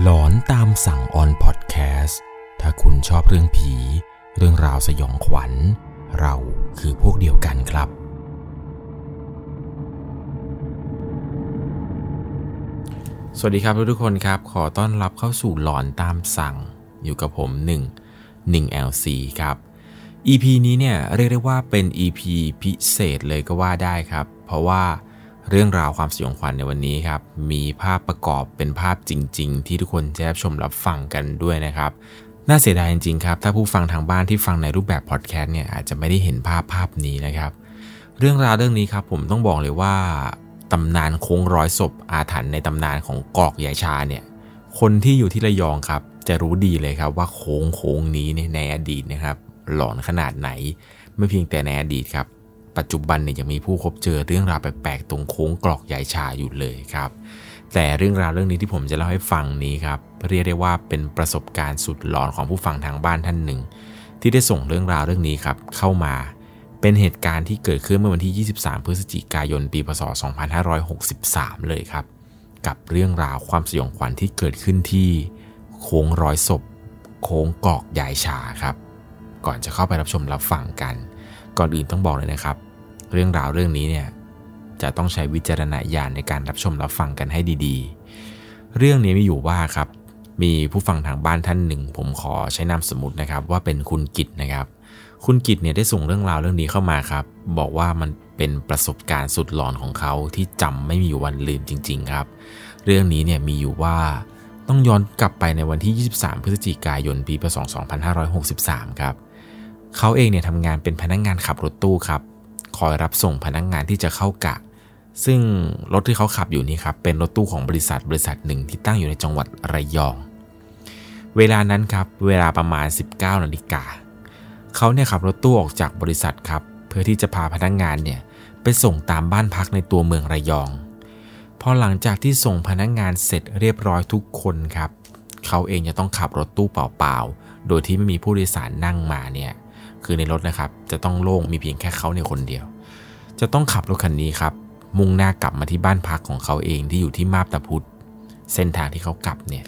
หลอนตามสั่งออนพอดแคสต์ถ้าคุณชอบเรื่องผี เรื่องราวสยองขวัญ เราคือพวกเดียวกันครับ สวัสดีครับทุกคนครับ ขอต้อนรับเข้าสู่หลอนตามสั่งอยู่กับผม1 1 LC ครับ EP นี้เนี่ยเรียกได้ว่าเป็น EP พิเศษเลยก็ว่าได้ครับ เพราะว่าเรื่องราวความสยองขวัญในวันนี้ครับ มีภาพประกอบเป็นภาพจริง ๆ ที่ทุกคนจะรับชมรับฟังกันด้วยนะครับ น่าเสียดายจริงๆครับ ถ้าผู้ฟังทางบ้านที่ฟังในรูปแบบพอดแคสต์เนี่ยอาจจะไม่ได้เห็นภาพภาพนี้นะครับ เรื่องราวเรื่องนี้ครับผมต้องบอกเลยว่าตำนานโค้งร้อยศพอาถรรพ์ในตำนานของกอกยายชาเนี่ยคนที่อยู่ที่ระยองครับจะรู้ดีเลยครับว่าโค้งโค้งนี้ในอดีตนะครับหลอนขนาดไหนไม่เพียงแต่ในอดีตครับ ปัจจุบันเนี่ยยังมีผู้พบเจอเรื่องราวแปลกๆตรงโค้งกรอกยายชาอยู่เลยครับ แต่เรื่องราวเรื่องนี้ที่ผมจะเล่าให้ฟังนี้ครับเรียกได้ว่าเป็นประสบการณ์สุดหลอนของผู้ฟังทางบ้านท่านหนึ่ง ที่ได้ส่งเรื่องราวเรื่องนี้ครับเข้ามาเป็นเหตุการณ์ที่เกิดขึ้นเมื่อวันที่ 23 พฤศจิกายน ปี พศ 2563 เลยครับ กับเรื่องราวความสยองขวัญที่เกิดขึ้นที่โค้งร้อยศพ โค้งกอกยายชาครับ ก่อนจะเข้าไปรับชมรับฟังกัน ก่อนอื่นต้องบอกเลยนะครับ เรื่องราวเรื่องนี้เนี่ยจะต้องใช้วิจารณญาณในการรับชมรับฟังกันให้ดีๆ เรื่องนี้มีอยู่ว่าครับ มีผู้ฟังทางบ้านท่านหนึ่ง ผมขอใช้นามสมมตินะครับ ว่าเป็นคุณกิตนะครับ คุณกิตเนี่ยได้ส่งเรื่องราวเรื่องนี้เข้ามาครับ บอกว่ามันเป็นประสบการณ์สุดหลอนของเขาที่จำไม่มีวันลืมจริง ๆ ครับ เรื่องนี้เนี่ยมีอยู่ว่าต้องย้อนกลับไปในวันที่ 23 พฤศจิกายนปีพศ2563 ครับเเขาเองเนี่ยทำงานเป็นพนักงงานขับรถตู้ครับ คอยรับส่งพนักงงานที่จะเข้ากะ ซึ่งรถที่เขาขับอยู่นี่ครับเป็นรถตู้ของบริษัทบริษัทหนึ่งที่ตั้งอยู่ในจังหวัดระยอง เวลานั้นครับเวลาประมาณ 19นาฬิกาเขาเนี่ยขับรถตู้ออกจากบริษัทครับ เพื่อที่จะพาพนักงงานเนี่ยไปส่งตามบ้านพักในตัวเมืองระยอง พอหลังจากที่ส่งพนักงงานเสร็จเรียบร้อยทุกคนครับ เขาเองจะต้องขับรถตู้เปล่าๆ โดยที่ไม่มีผู้โดยสารนั่งมาเนี่ย คือในรถนะครับ จะต้องโล่งมีเพียงแค่เขาในคนเดียว จะต้องขับรถคันนี้ครับ มุ่งหน้ากลับมาที่บ้านพักของเขาเองที่อยู่ที่มาบตาพุธเส้นทางที่เขากลับเนี่ย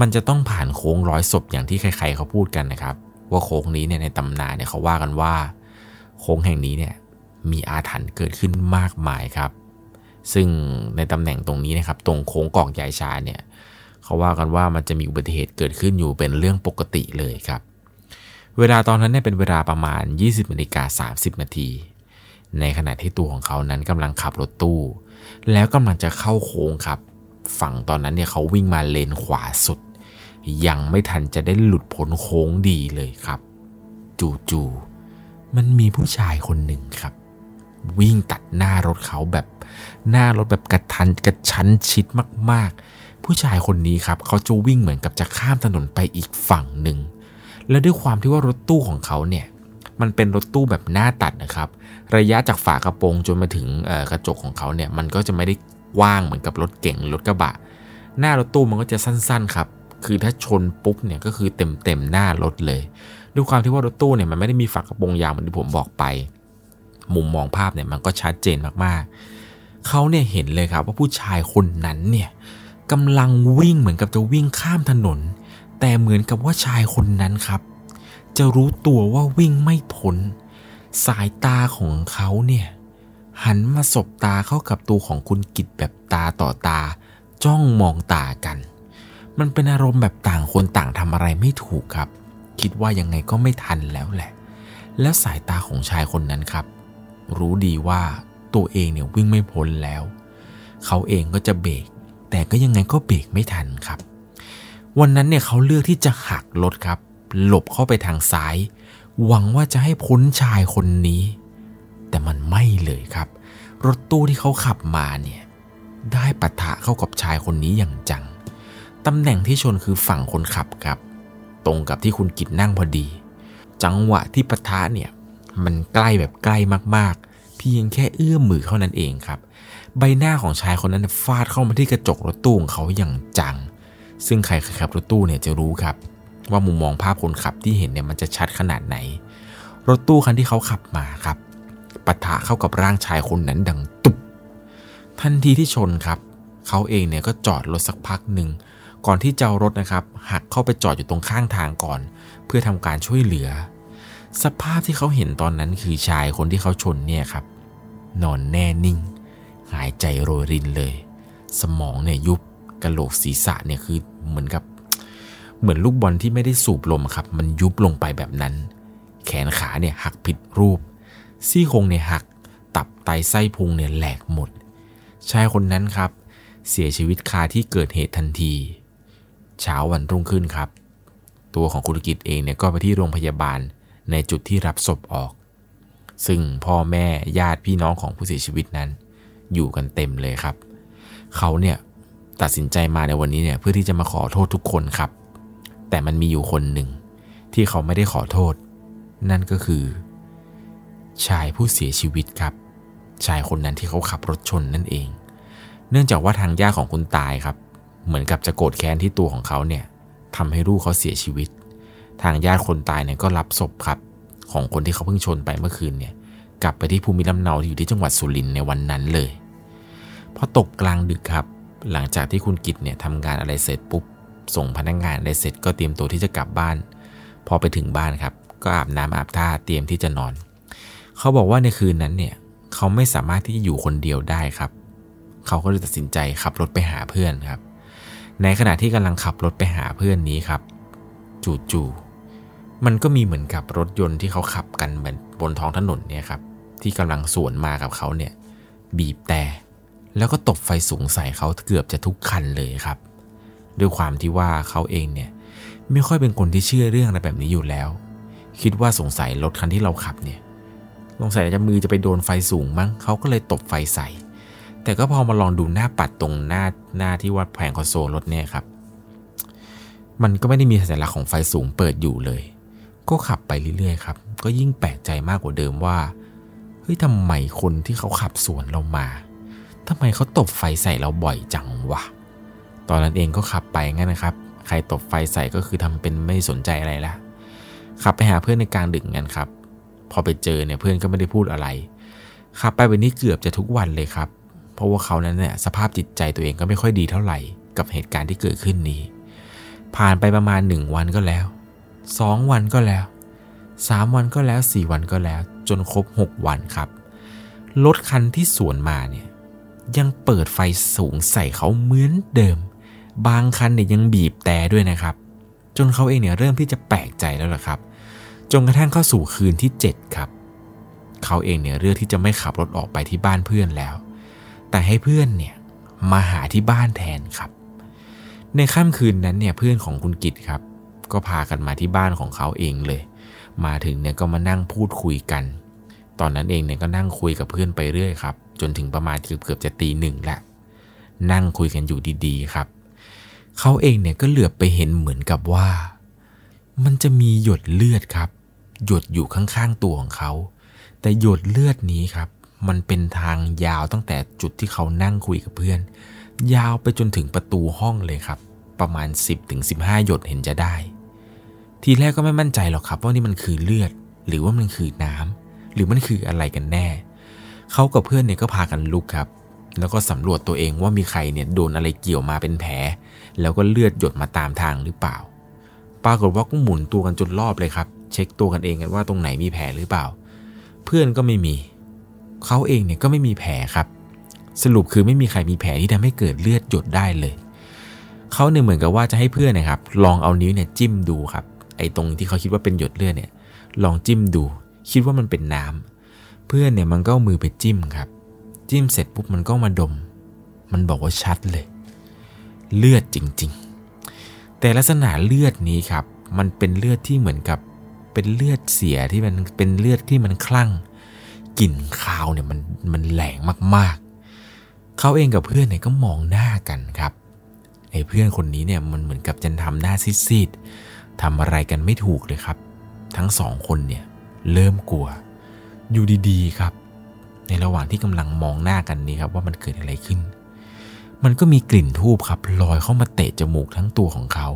มันจะต้องผ่านโค้งร้อยศพอย่างที่ใคร ๆ เขาพูดกันนะครับ ว่าโค้งนี้เนี่ยในตำนานเนี่ยเขาว่ากันว่า โค้งแห่งนี้เนี่ยมีอาถรรพ์เกิดขึ้นมากมายครับ ซึ่งในตำแหน่งตรงนี้นะครับ ตรงโค้งกองยายชาเนี่ยเขาว่ากันว่ามันจะมีอุบัติเหตุเกิดขึ้นอยู่เป็นเรื่องปกติเลยครับ เวลาตอนนั้นเนี่ยเป็นเวลาประมาณ 20นาฬิกา30 นาที ในขณะที่ตัวของเขานั้นกำลังขับรถตู้ แล้วกำลังจะเข้าโค้งครับ ฝั่งตอนนั้นเนี่ยเขาวิ่งมาเลนขวาสุด ยังไม่ทันจะได้หลุดพ้นโค้งดีเลยครับ จู่ๆมันมีผู้ชายคนหนึ่งครับ วิ่งตัดหน้ารถเขาแบบหน้ารถแบบกระทันกระชั้นชิดมากๆ ผู้ชายคนนี้ครับ เขาจะวิ่งเหมือนกับจะข้ามถนนไปอีกฝั่งหนึ่ง และด้วยความที่ว่ารถตู้ของเขาเนี่ยมันเป็นรถตู้แบบหน้าตัดนะครับ ระยะจากฝากระโปรงจนมาถึงกระจกของเขาเนี่ยมันก็จะไม่ได้กว้างเหมือนกับรถเก่งรถกระบะ หน้ารถตู้มันก็จะสั้นๆครับคือถ้าชนปุ๊บเนี่ยก็คือเต็มๆหน้ารถเลยด้วยความที่ว่ารถตู้เนี่ยมันไม่ได้มีฝากระโปรงยาวเหมือนที่ผมบอกไป มุมมองภาพเนี่ยมันก็ชัดเจนมากๆเขาเนี่ยเห็นเลยครับว่าผู้ชายคนนั้นเนี่ยกำลังวิ่งเหมือนกับจะวิ่งข้ามถนน แต่เหมือนกับว่าชายคนนั้นครับ จะรู้ตัวว่าวิ่งไม่พ้นสายตาของเขาเนี่ย หันมาสบตาเข้ากับตัวของคุณกิจแบบตาต่อตา จ้องมองตากัน มันเป็นอารมณ์แบบต่างคนต่างทำอะไรไม่ถูกครับ คิดว่ายังไงก็ไม่ทันแล้วแหละ แล้วสายตาของชายคนนั้นครับ รู้ดีว่าตัวเองเนี่ยวิ่งไม่พ้นแล้ว เขาเองก็จะเบรกแต่ก็ยังไงก็เบรกไม่ทันครับ วันนั้นเนี่ยเขาเลือกที่จะหักรถครับ หลบเข้าไปทางซ้าย หวังว่าจะให้พ้นชายคนนี้ แต่มันไม่เลยครับ รถตู้ที่เขาขับมาเนี่ยได้ปะทะเข้ากับชายคนนี้อย่างจัง ตำแหน่งที่ชนคือฝั่งคนขับครับ ตรงกับที่คุณกิจนั่งพอดี จังหวะที่ปะทะเนี่ยมันใกล้แบบใกล้มากๆ เพียงแค่เอื้อมมือเท่านั้นเองครับ ใบหน้าของชายคนนั้นฟาดเข้ามาที่กระจกรถตู้ของเขาอย่างจัง ซึ่งใครขับรถตู้เนี่ยจะรู้ครับ ว่ามุมมองภาพคนขับที่เห็นเนี่ยมันจะชัดขนาดไหน รถตู้คันที่เขาขับมาครับปะทะเข้ากับร่างชายคนนั้นดังตุบทันทีที่ชนครับเขาเองเนี่ยก็จอดรถสักพักหนึ่งก่อนที่เจ้ารถนะครับหักเข้าไปจอดอยู่ตรงข้างทางก่อน เพื่อทำการช่วยเหลือ สภาพที่เขาเห็นตอนนั้นคือชายคนที่เขาชนเนี่ยครับ นอนแน่นิ่ง หายใจโรยรินเลย สมองเนี่ยยุบ กระโหลกศีรษะเนี่ยคือเหมือนกับ เหมือนลูกบอลที่ไม่ได้สูบลมครับ มันยุบลงไปแบบนั้น แขนขาเนี่ยหักผิดรูป ซี่โครงเนี่ยหัก ตับไตไส้พุงเนี่ยแหลกหมด ชายคนนั้นครับ เสียชีวิตคาที่เกิดเหตุทันที เช้าวันรุ่งขึ้นครับ ตัวของคุณกิจเองเนี่ยก็ไปที่โรงพยาบาลในจุดที่รับศพออก ซึ่งพ่อแม่ญาติพี่น้องของผู้เสียชีวิตนั้น อยู่กันเต็มเลยครับ เขาเนี่ย ตัดสินใจมาในวันนี้เนี่ยเพื่อที่จะมาขอโทษทุกคนครับ แต่มันมีอยู่คนหนึ่งที่เขาไม่ได้ขอโทษ นั่นก็คือ ชายผู้เสียชีวิตครับ ชายคนนั้นที่เขาขับรถชนนั่นเอง เนื่องจากว่าทางญาติของคุณตายครับ เหมือนกับจะโกรธแค้นที่ตัวของเขาเนี่ยทำให้ลูกเขาเสียชีวิต ทางญาติคนตายเนี่ยก็รับศพครับ ของคนที่เขาเพิ่งชนไปเมื่อคืนเนี่ยกลับไปที่ภูมิลำเนาที่อยู่ที่จังหวัดสุรินทร์ในวันนั้นเลยพอตกกลางดึกครับ หลังจากที่คุณกิตเนี่ยทำงานอะไรเสร็จปุ๊บ ส่งพนักงงานอะไรเสร็จก็เตรียมตัวที่จะกลับบ้าน พอไปถึงบ้านครับ ก็อาบน้ำอาบท่าเตรียมที่จะนอน เขาบอกว่าในคืนนั้นเนี่ยเขาไม่สามารถที่จะอยู่คนเดียวได้ครับ เขาก็เลยตัดสินใจขับรถไปหาเพื่อนครับ ในขณะที่กำลังขับรถไปหาเพื่อนนี้ครับ จู่ๆมันก็มีเหมือนกับรถยนต์ที่เขาขับกันเหมือนบนท้องถนนเนี่ยครับที่กำลังสวนมากับเขาเนี่ยบีบแต่ แล้วก็ตบไฟสูงใส่เขาเกือบจะทุกคันเลยครับ ด้วยความที่ว่าเขาเองเนี่ยไม่ค่อยเป็นคนที่เชื่อเรื่องอะไรแบบนี้อยู่แล้ว คิดว่าสงสัยรถคันที่เราขับเนี่ยสงสัยจะมือจะไปโดนไฟสูงมั้งเขาก็เลยตบไฟใส่ แต่ก็พอมาลองดูหน้าปัดตรงหน้าหน้าที่ว่าแผงคอนโซลรถเนี่ยครับ มันก็ไม่ได้มีสัญลักษณ์ของไฟสูงเปิดอยู่เลย ก็ขับไปเรื่อยๆครับ ก็ยิ่งแปลกใจมากกว่าเดิมว่าเฮ้ยทำไมคนที่เขาขับสวนเรามา ทำไมเขาตบไฟใส่เราบ่อยจังวะ ตอนนั้นเองก็ขับไปงั้นนะครับ ใครตบไฟใส่ก็คือทำเป็นไม่สนใจอะไรละ ขับไปหาเพื่อนในกลางดึกงั้นครับ พอไปเจอเนี่ยเพื่อนก็ไม่ได้พูดอะไร ขับไปวันนี้เกือบจะทุกวันเลยครับ เพราะว่าเขานั้นเนี่ยสภาพจิตใจตัวเองก็ไม่ค่อยดีเท่าไหร่ กับเหตุการณ์ที่เกิดขึ้นนี้ ผ่านไปประมาณหนึ่งวันก็แล้วสองวันก็แล้วสามวันก็แล้วสี่วันก็แล้ว จนครบหกวันครับรถคันที่สวนมาเนี่ย ยังเปิดไฟสูงใส่เขาเหมือนเดิม บางคันเนี่ยยังบีบแต่ด้วยนะครับ จนเขาเองเนี่ยเริ่มที่จะแปลกใจแล้วล่ะครับ จนกระทั่งเข้าสู่คืนที่ 7 ครับ เขาเองเนี่ยเลือกที่จะไม่ขับรถออกไปที่บ้านเพื่อนแล้ว แต่ให้เพื่อนเนี่ยมาหาที่บ้านแทนครับ ในค่ำคืนนั้นเนี่ยเพื่อนของคุณกิตครับ ก็พากันมาที่บ้านของเขาเองเลย มาถึงเนี่ยก็มานั่งพูดคุยกัน ตอนนั้นเองเนี่ยก็นั่งคุยกับเพื่อนไปเรื่อยครับ จนถึงประมาณเกือบเกือบจะตีหนึ่งละนั่งคุยกันอยู่ดีๆครับ เขาเองเนี่ยก็เหลือบไปเห็นเหมือนกับว่า มันจะมีหยดเลือดครับ หยดอยู่ข้างๆตัวของเขา แต่หยดเลือดนี้ครับ มันเป็นทางยาวตั้งแต่จุดที่เขานั่งคุยกับเพื่อน ยาวไปจนถึงประตูห้องเลยครับ ประมาณ 10-15 หยดเห็นจะได้ ทีแรกก็ไม่มั่นใจหรอกครับ ว่านี่มันคือเลือด หรือว่ามันคือน้ำหรือมันคืออะไรกันแน่ เขากับเพื่อนเนี่ยก็พากันลุกครับ แล้วก็สำรวจตัวเองว่ามีใครเนี่ยโดนอะไรเกี่ยวมาเป็นแผล แล้วก็เลือดหยดมาตามทางหรือเปล่า ปรากฏว่าก็หมุนตัวกันจนรอบเลยครับ เช็คตัวกันเองกันว่าตรงไหนมีแผลหรือเปล่า เพื่อนก็ไม่มี เขาเองเนี่ยก็ไม่มีแผลครับ สรุปคือไม่มีใครมีแผลที่ทำให้เกิดเลือดหยดได้เลยเขาเนี่ยเหมือนกับว่าจะให้เพื่อนนะครับ ลองเอานิ้วเนี่ยจิ้มดูครับ ไอ้ตรงที่เขาคิดว่าเป็นหยดเลือดเนี่ย ลองจิ้มดู คิดว่ามันเป็นน้ำ เพื่อนเนี่ยมันก็มือไปจิ้มครับ จิ้มเสร็จปุ๊บมันก็มาดม มันบอกว่าชัดเลย เลือดจริง ๆ แต่ลักษณะเลือดนี้ครับ มันเป็นเลือดที่เหมือนกับเป็นเลือดเสียที่มันเป็นเลือดที่มันคลั่งกลิ่นคาวเนี่ยมันมันแหลงมากๆ เขาเองกับเพื่อนเนี่ยก็มองหน้ากันครับไอ้เพื่อนคนนี้เนี่ยมันเหมือนกับจะทำหน้าซีดๆทำอะไรกันไม่ถูกเลยครับ ทั้งสองคนเนี่ยเริ่มกลัว อยู่ดีๆครับ ในระหว่างที่กำลังมองหน้ากันนี้ครับว่ามันเกิดอะไรขึ้น มันก็มีกลิ่นทูบครับลอยเข้ามาเตะจมูกทั้งตัวของเขา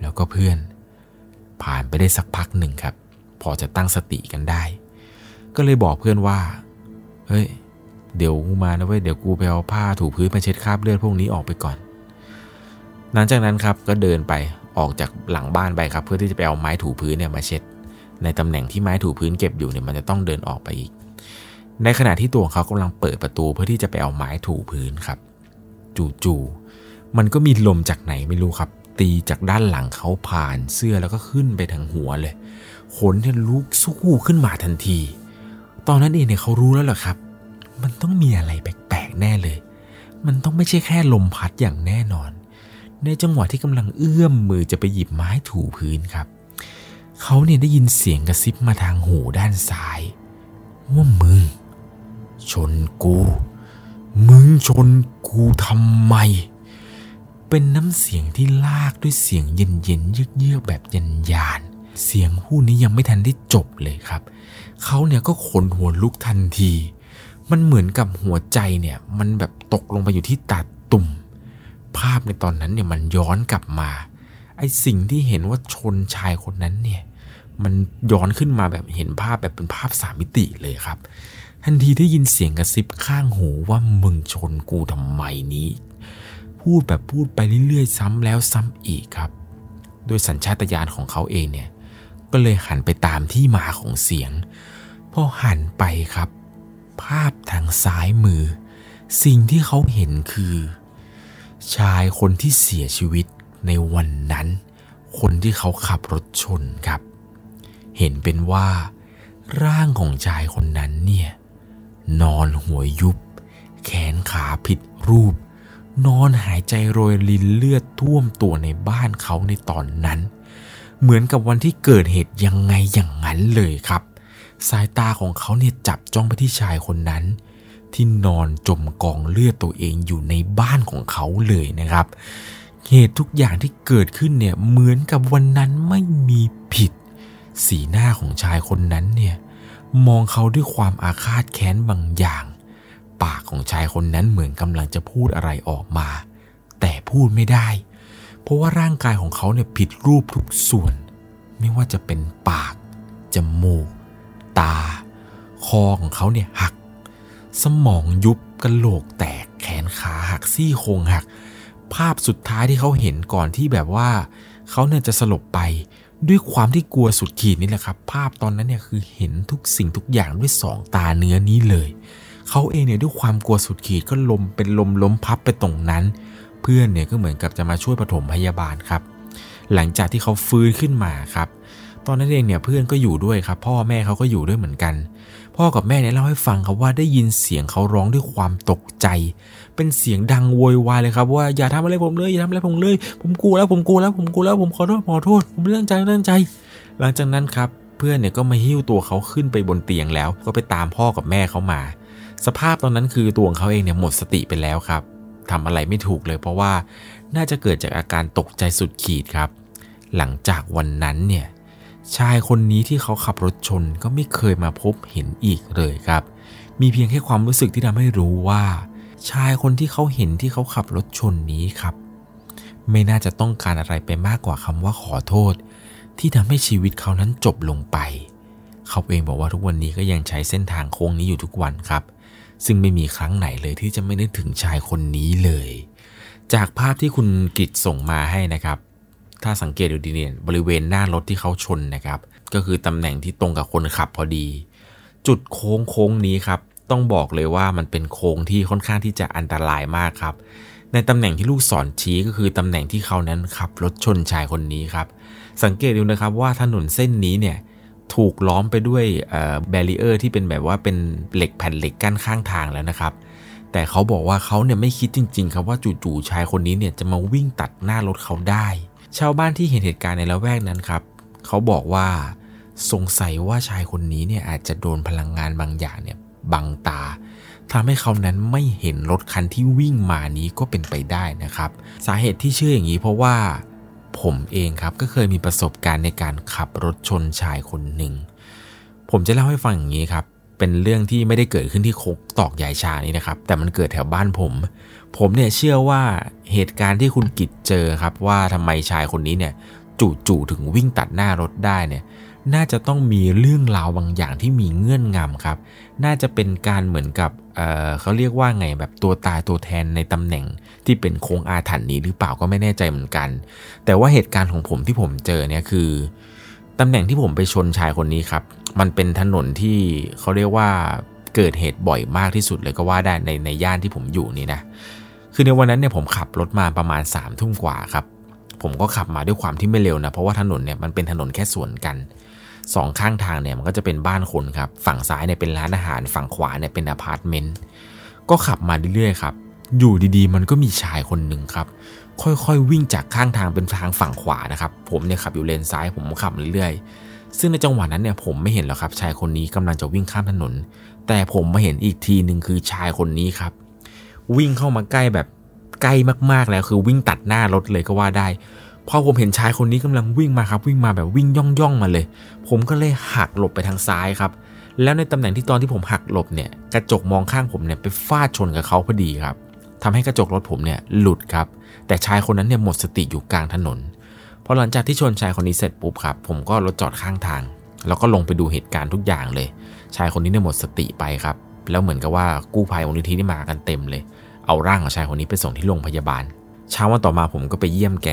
แล้วก็เพื่อน ผ่านไปได้สักพักหนึ่งครับ พอจะตั้งสติกันได้ ก็เลยบอกเพื่อนว่า เฮ้ย เดี๋ยวกูมานะเว้ยเดี๋ยวกูไปเอาผ้าถูพื้นมาเช็ดคราบเลือดพวกนี้ออกไปก่อน หลังจากนั้นครับก็เดินไปออกจากหลังบ้านไปครับ เพื่อที่จะไปเอาไม้ถูพื้นเนี่ยมาเช็ด ในตำแหน่งที่ไม้ถูพื้นเก็บอยู่เนี่ยมันจะต้องเดินออกไปอีก ในขณะที่ตัวของเขากำลังเปิดประตูเพื่อที่จะไปเอาไม้ถูพื้นครับ จู่ๆมันก็มีลมจากไหนไม่รู้ครับ ตีจากด้านหลังเขาผ่านเสื้อแล้วก็ขึ้นไปทางหัวเลยขนเนี่ยลุกสู้ขึ้นมาทันที ตอนนั้นเองเนี่ยเขารู้แล้วแหละครับ มันต้องมีอะไรแปลกๆแน่เลย มันต้องไม่ใช่แค่ลมพัดอย่างแน่นอน ในจังหวะที่กำลังเอื้อมมือจะไปหยิบไม้ถูพื้นครับ เขาเนี่ยได้ยินเสียงกระซิบมาทางหูด้านซ้าย ว่ามึง ชนกู มึงชนกูทำไม เป็นน้ำเสียงที่ลากด้วยเสียงเย็นๆเยือกๆแบบยันยานเสียงผู้นี้ยังไม่ทันได้จบเลยครับ เขาเนี่ยก็ขนหัวลุกทันที มันเหมือนกับหัวใจเนี่ย มันแบบตกลงไปอยู่ที่ตาตุ่ม ภาพในตอนนั้นเนี่ยมันย้อนกลับมา ไอสิ่งที่เห็นว่าชนชายคนนั้นเนี่ย มันย้อนขึ้นมาแบบเห็นภาพแบบเป็นภาพสามมิติเลยครับ ทันทีที่ยินเสียงกระซิบข้างหูว่ามึงชนกูทำไมนี้ พูดแบบพูดไปเรื่อยๆซ้ำแล้วซ้ำอีกครับ โดยสัญชาตญาณของเขาเองเนี่ย ก็เลยหันไปตามที่มาของเสียง พอหันไปครับ ภาพทางซ้ายมือ สิ่งที่เขาเห็นคือ ชายคนที่เสียชีวิตในวันนั้น คนที่เขาขับรถชนครับ เห็นเป็นว่าร่างของชายคนนั้นเนี่ย นอนหัวยุบ แขนขาผิดรูป นอนหายใจโรยลินเลือดท่วมตัวในบ้านเขาในตอนนั้น เหมือนกับวันที่เกิดเหตุยังไงอย่างนั้นเลยครับ สายตาของเขาเนี่ยจับจ้องไปที่ชายคนนั้น ที่นอนจมกองเลือดตัวเองอยู่ในบ้านของเขาเลยนะครับ เหตุทุกอย่างที่เกิดขึ้นเนี่ยเหมือนกับวันนั้นไม่มีผิด สีหน้าของชายคนนั้นเนี่ย มองเขาด้วยความอาฆาตแค้นบางอย่าง ปากของชายคนนั้นเหมือนกำลังจะพูดอะไรออกมา แต่พูดไม่ได้ เพราะว่าร่างกายของเขาเนี่ยผิดรูปทุกส่วน ไม่ว่าจะเป็นปาก จมูก ตา คอของเขาเนี่ยหัก สมองยุบกระโหลกแตกแขนขาหักซี่โครงหัก ภาพสุดท้ายที่เขาเห็นก่อนที่แบบว่า เขาเนี่ยจะสลบไป ด้วยความที่กลัวสุดขีดนี่แหละครับ ภาพตอนนั้นเนี่ยคือเห็นทุกสิ่งทุกอย่างด้วยสองตาเนื้อนี้เลยเขาเองเนี่ยด้วยความกลัวสุดขีดก็ลมเป็นลมล้มพับไปตรงนั้น เพื่อนเนี่ยก็เหมือนกับจะมาช่วยปฐมพยาบาลครับ หลังจากที่เขาฟื้นขึ้นมาครับ ตอนนั้นเองเนี่ยเพื่อนก็อยู่ด้วยครับ พ่อแม่เขาก็อยู่ด้วยเหมือนกัน พ่อกับแม่เนี่ยเล่าให้ฟังครับว่าได้ยินเสียงเขาร้องด้วยความตกใจ เป็นเสียงดังโวยวายเลยครับว่าอย่าทำอะไรผมเลยอย่าทำอะไรผมเลย ผมกลัวแล้วผมกลัวแล้วผมกลัวแล้วผมขอโทษขอโทษ ผมไม่ตั้งใจไม่ตั้งใจ หลังจากนั้นครับเพื่อนเนี่ยก็มาหิ้วตัวเขาขึ้นไปบนเตียงแล้ว ก็ไปตามพ่อกับแม่เขามา สภาพตอนนั้นคือตัวของเขาเองเนี่ยหมดสติไปแล้วครับทำอะไรไม่ถูกเลยเพราะว่าน่าจะเกิดจากอาการตกใจสุดขีดครับ หลังจากวันนั้นเนี่ย ชายคนนี้ที่เขาขับรถชนก็ไม่เคยมาพบเห็นอีกเลยครับ มีเพียงแค่ความรู้สึกที่ทำให้รู้ว่า ชายคนที่เขาเห็นที่เขาขับรถชนนี้ครับ ไม่น่าจะต้องการอะไรไปมากกว่าคำว่าขอโทษ ที่ทำให้ชีวิตเขานั้นจบลงไป เขาเองบอกว่าทุกวันนี้ก็ยังใช้เส้นทางโค้งนี้อยู่ทุกวันครับ ซึ่งไม่มีครั้งไหนเลยที่จะไม่นึกถึงชายคนนี้เลย จากภาพที่คุณกิตส่งมาให้นะครับ ถ้าสังเกตดูดีเนี่ยบริเวณหน้ารถที่เขาชนนะครับ ก็คือตำแหน่งที่ตรงกับคนขับพอดี จุดโค้งโค้งนี้ครับต้องบอกเลยว่ามันเป็นโค้งที่ค่อนข้างที่จะอันตรายมากครับ ในตำแหน่งที่ลูกศรชี้ก็คือตำแหน่งที่เขานั้นขับรถชนชายคนนี้ครับ สังเกตดูนะครับว่าถนนเส้นนี้เนี่ยถูกล้อมไปด้วยแบรีเออร์ที่เป็นแบบว่าเป็นเหล็กแผ่นเหล็กกั้นข้างทางแล้วนะครับ แต่เขาบอกว่าเขาเนี่ยไม่คิดจริง ๆ ครับว่าจู่ๆชายคนนี้เนี่ยจะมาวิ่งตัดหน้ารถเขาได้ ชาวบ้านที่เห็นเหตุการณ์ในละแวกนั้นครับ เขาบอกว่าสงสัยว่าชายคนนี้เนี่ยอาจจะโดนพลังงานบางอย่างเนี่ยบังตาทำให้เขานั้นไม่เห็นรถคันที่วิ่งมานี้ก็เป็นไปได้นะครับ สาเหตุที่เชื่ออย่างนี้เพราะว่าผมเองครับก็เคยมีประสบการณ์ในการขับรถชนชายคนหนึ่ง ผมจะเล่าให้ฟังอย่างนี้ครับ เป็นเรื่องที่ไม่ได้เกิดขึ้นที่โคกตอกใหญ่ชานี้นะครับ แต่มันเกิดแถวบ้านผม ผมเนี่ยเชื่อว่าเหตุการณ์ที่คุณกิจเจอครับว่าทำไมชายคนนี้เนี่ยจู่ๆถึงวิ่งตัดหน้ารถได้เนี่ยน่าจะต้องมีเรื่องราวบางอย่างที่มีเงื่อนงำครับ น่าจะเป็นการเหมือนกับเเขาเรียกว่าไงแบบตัวตายตัวแทนในตำแหน่งที่เป็นโค้งอาถรรพ์นี้หรือเปล่าก็ไม่แน่ใจเหมือนกัน แต่ว่าเหตุการณ์ของผมที่ผมเจอเนี่ยคือตำแหน่งที่ผมไปชนชายคนนี้ครับ มันเป็นถนนที่เขาเรียกว่าเกิดเหตุบ่อยมากที่สุดเลยก็ว่าได้ในในย่านที่ผมอยู่นี่นะ คือในวันนั้นเนี่ยผมขับรถมาประมาณ3ามทุ่มกว่าครับ ผมก็ขับมาด้วยความที่ไม่เร็วนะ เพราะว่าถนนเนี่ยมันเป็นถนนแค่สวนกันสองข้างทางเนี่ยมันก็จะเป็นบ้านคนครับ ฝั่งซ้ายเนี่ยเป็นร้านอาหาร ฝั่งขวาเนี่ยเป็นอพาร์ตเมนต์ ก็ขับมาเรื่อยๆครับ อยู่ดีๆ มันก็มีชายคนหนึ่งครับ ค่อยๆ วิ่งจากข้างทางเป็นทางฝั่งขวานะครับ ผมเนี่ยขับอยู่เลนซ้าย ผมขับเรื่อยๆ ซึ่งในจังหวะนั้นเนี่ยผมไม่เห็นหรอกครับ ชายคนนี้กำลังจะวิ่งข้ามถนน แต่ผมมาเห็นอีกทีหนึ่งคือชายคนนี้ครับ วิ่งเข้ามาใกล้แบบใกล้มากๆแล้วคือวิ่งตัดหน้ารถเลยก็ว่าได้พอผมเห็นชายคนนี้กำลังวิ่งมาครับ วิ่งมาแบบวิ่งย่องย่องมาเลย ผมก็เลยหักหลบไปทางซ้ายครับ แล้วในตำแหน่งที่ตอนที่ผมหักหลบเนี่ย กระจกมองข้างผมเนี่ยไปฟาดชนกับเขาพอดีครับทำให้กระจกรถผมเนี่ยหลุดครับ แต่ชายคนนั้นเนี่ยหมดสติอยู่กลางถนนพอหลังจากที่ชนชายคนนี้เสร็จปุ๊บครับ ผมก็รถจอดข้างทาง แล้วก็ลงไปดูเหตุการณ์ทุกอย่างเลย ชายคนนี้เนี่ยหมดสติไปครับ แล้วเหมือนกับว่ากู้ภัยมูลนิธินี่มากันเต็มเลย เอาร่างของชายคนนี้ไปส่งที่โรงพยาบาล เช้าวันต่อมาผมก็ไปเยี่ยมแก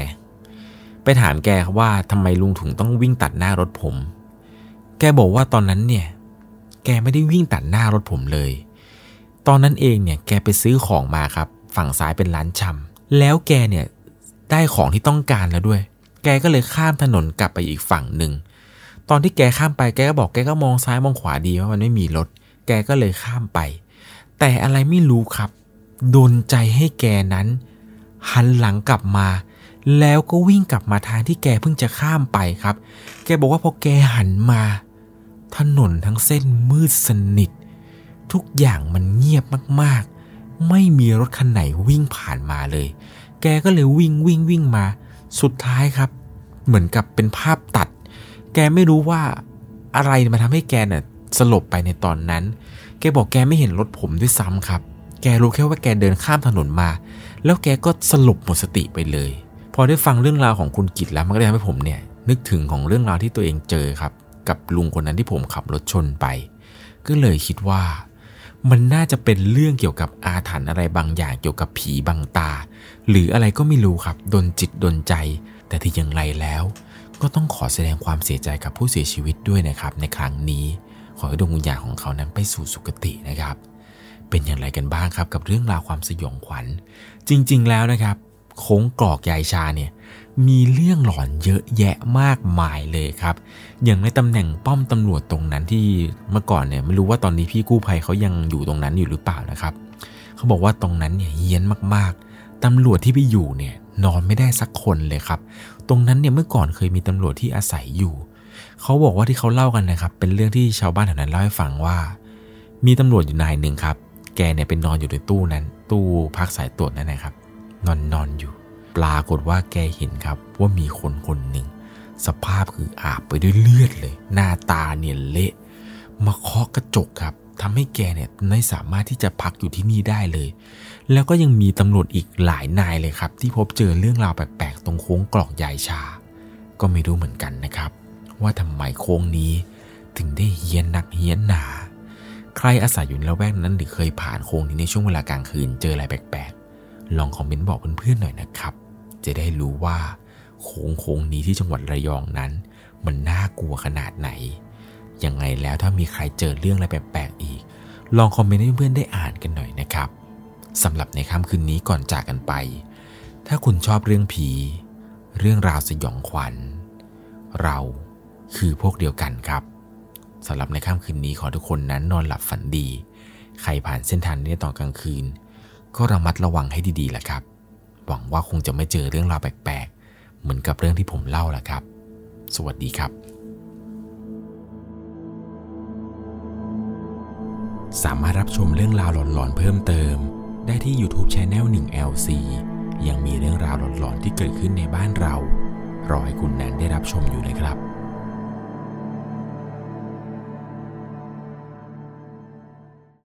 ไปถามแกว่าทำไมลุงถุงต้องวิ่งตัดหน้ารถผม แกบอกว่าตอนนั้นเนี่ย แกไม่ได้วิ่งตัดหน้ารถผมเลย ตอนนั้นเองเนี่ยแกไปซื้อของมาครับ ฝั่งซ้ายเป็นร้านชำแล้วแกเนี่ยได้ของที่ต้องการแล้วด้วย แกก็เลยข้ามถนนกลับไปอีกฝั่งหนึ่ง ตอนที่แกข้ามไปแกก็บอกแกก็มองซ้ายมองขวาดีว่ามันไม่มีรถ แกก็เลยข้ามไป แต่อะไรไม่รู้ครับ ดนใจให้แกนั้น หันหลังกลับมา แล้วก็วิ่งกลับมาทางที่แกเพิ่งจะข้ามไปครับ แกบอกว่าพอแกหันมา ถนนทั้งเส้นมืดสนิท ทุกอย่างมันเงียบมากๆ ไม่มีรถคันไหนวิ่งผ่านมาเลย แกก็เลยวิ่งวิ่งวิ่งมา สุดท้ายครับ เหมือนกับเป็นภาพตัด แกไม่รู้ว่าอะไรมาทำให้แกเนี่ยสลบไปในตอนนั้น แกบอกแกไม่เห็นรถผมด้วยซ้ำครับ แกรู้แค่ว่าแกเดินข้ามถนนมา แล้วแกก็สลบหมดสติไปเลย พอได้ฟังเรื่องราวของคุณกิตแล้วมันก็ได้ทำให้ผมเนี่ยนึกถึงของเรื่องราวที่ตัวเองเจอครับ กับลุงคนนั้นที่ผมขับรถชนไป ก็เลยคิดว่า มันน่าจะเป็นเรื่องเกี่ยวกับอาถรรพ์อะไรบางอย่างเกี่ยวกับผีบังตา หรืออะไรก็ไม่รู้ครับดนจิตดนใจ แต่ที่อย่างไรแล้ว ก็ต้องขอแสดงความเสียใจกับผู้เสียชีวิตด้วยนะครับ ในครั้งนี้ขอให้ดวงวิญญาณของเขานั้นไปสู่สุคตินะครับ เป็นอย่างไรกันบ้างครับกับเรื่องราวความสยองขวัญ จริง ๆ แล้วนะครับ โค้งกรอกยายชาเนี่ยมีเรื่องหลอนเยอะแยะมากมายเลยครับ อย่างในตำแหน่งป้อมตำรวจตรงนั้นที่เมื่อก่อนเนี่ยไม่รู้ว่าตอนนี้พี่กู้ภัยเขายังอยู่ตรงนั้นอยู่หรือเปล่านะครับเขาบอกว่าตรงนั้นเนี่ยเฮี้ยนมากๆตำรวจที่ไปอยู่เนี่ยนอนไม่ได้สักคนเลยครับ ตรงนั้นเนี่ยเมื่อก่อนเคยมีตำรวจที่อาศัยอยู่เขาบอกว่าที่เขาเล่ากันนะครับ เป็นเรื่องที่ชาวบ้านแถวนั้นเล่าให้ฟังว่า มีตำรวจอยู่นายหนึ่งครับ แกเนี่ยเป็นนอนอยู่ในตู้นั้น ตู้พักสายตรวจนั่นนะครับ นอนนอนอยู่ ปรากฏว่าแกเห็นครับว่ามีคนคนหนึ่งสภาพคืออาบไปด้วยเลือดเลย หน้าตาเนี่ยเละมาเคาะกระจกครับทำให้แกเนี่ยไม่สามารถที่จะพักอยู่ที่นี่ได้เลย แล้วก็ยังมีตำรวจอีกหลายนายเลยครับ ที่พบเจอเรื่องราวแปลกๆตรงโค้งกรอกยายชา ก็ไม่รู้เหมือนกันนะครับ ว่าทำไมโค้งนี้ถึงได้เฮี้ยนนักเฮี้ยนหนา ใครอาศัยอยู่ในละแวกนั้นหรือเคยผ่านโค้งนี้ในช่วงเวลากลางคืนเจออะไรแปลกๆ ลองคอมเมนต์บอกเพื่อนๆหน่อยนะครับ จะได้รู้ว่าโค้งโค้งนี้ที่จังหวัดระยองนั้น มันน่ากลัวขนาดไหน ยังไงแล้วถ้ามีใครเจอเรื่องอะไรแปลกๆอีก ลองคอมเมนต์ให้เพื่อนๆได้อ่านกันหน่อยนะครับสำหรับในค่ำคืนนี้ก่อนจากกันไป ถ้าคุณชอบเรื่องผี เรื่องราวสยองขวัญ เราคือพวกเดียวกันครับ สำหรับในค่ำคืนนี้ขอทุกคนนั้นนอนหลับฝันดี ใครผ่านเส้นทางนี้ตอนกลางคืน ก็ระมัดระวังให้ดีๆแหละครับ หวังว่าคงจะไม่เจอเรื่องราวแปลกๆ เหมือนกับเรื่องที่ผมเล่าแหละครับ สวัสดีครับ สามารถรับชมเรื่องราวหลอนๆเพิ่มเติม ได้ที่ YouTube Channel 1 LC ยังมีเรื่องราวหลอนๆที่เกิดขึ้นในบ้านเรา รอให้คุณแนนได้รับชมอยู่นะครับ